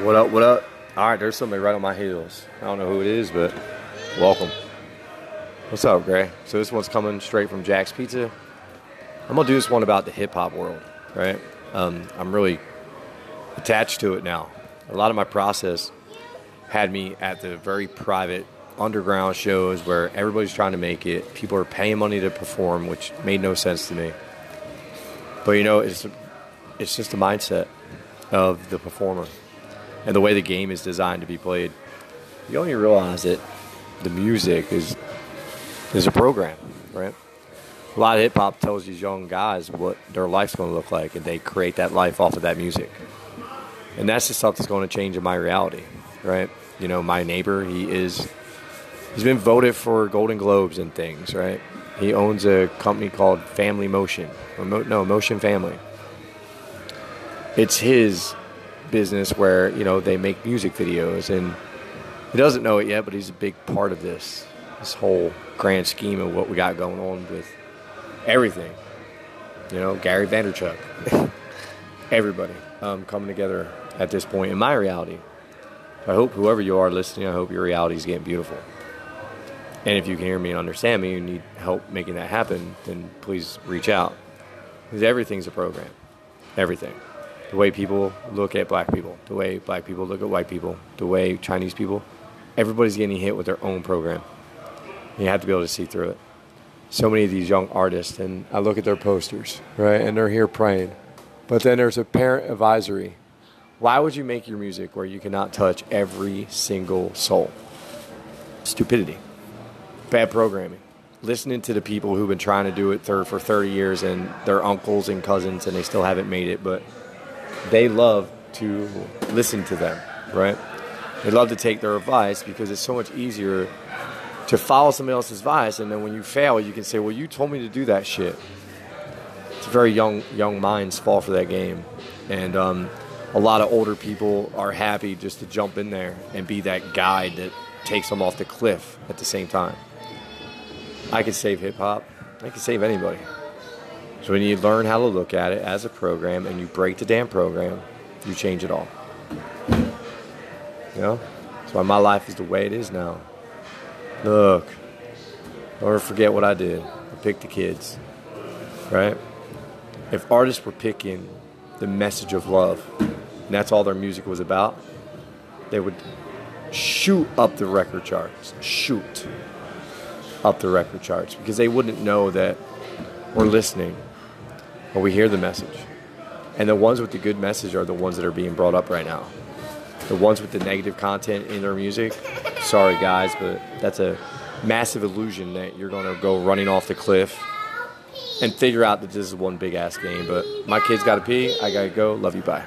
What up? What up? All right, there's somebody right on my heels. I don't know who it is, but welcome. What's up, Gray? So this one's coming straight from Jack's Pizza. I'm gonna do this one about the hip hop world, right? Um, I'm really attached to it now. A lot of my process had me at the very private underground shows where everybody's trying to make it. People are paying money to perform, which made no sense to me. But you know, it's it's just the mindset of the performer and the way the game is designed to be played. You only realize that the music is is a program, right? A lot of hip hop tells these young guys what their life's going to look like, and they create that life off of that music. And that's the stuff that's going to change in my reality, right? You know, my neighbor, he is, he's been voted for Golden Globes and things, right? He owns a company called Family Motion, or Mo, no, Motion Family. It's his business where you know they make music videos, and he doesn't know it yet, but he's a big part of this, this whole grand scheme of what we got going on with everything. You know, Gary Vaynerchuk, everybody um, coming together at this point in my reality. I hope whoever you are listening, I hope your reality is getting beautiful. And if you can hear me and understand me and need help making that happen, then please reach out. Because everything's a program. Everything. The way people look at black people, the way black people look at white people, the way Chinese people, everybody's getting hit with their own program. You have to be able to see through it. So many of these young artists, and I look at their posters, right, and they're here praying. But then there's a parent advisory. Why would you make your music where you cannot touch every single soul? Stupidity bad programming. Listening to the people who've been trying to do it for 30 years and their uncles and cousins and they still haven't made it, but they love to listen to them, right? They love to take their advice because it's so much easier to follow somebody else's advice and then when you fail you can say, Well you told me to do that shit. It's very young young minds fall for that game. And um, a lot of older people are happy just to jump in there and be that guide that takes them off the cliff at the same time. I can save hip hop. I can save anybody. So when you learn how to look at it as a program and you break the damn program, you change it all. You know? That's why my life is the way it is now. Look, don't ever forget what I did. I picked the kids. Right? If artists were picking the message of love, and that's all their music was about, they would shoot up the record charts. Shoot up the record charts because they wouldn't know that we're listening or we hear the message. And the ones with the good message are the ones that are being brought up right now. The ones with the negative content in their music, sorry guys, but that's a massive illusion that you're going to go running off the cliff and figure out that this is one big ass game. But my kids got to pee. I got to go. Love you. Bye.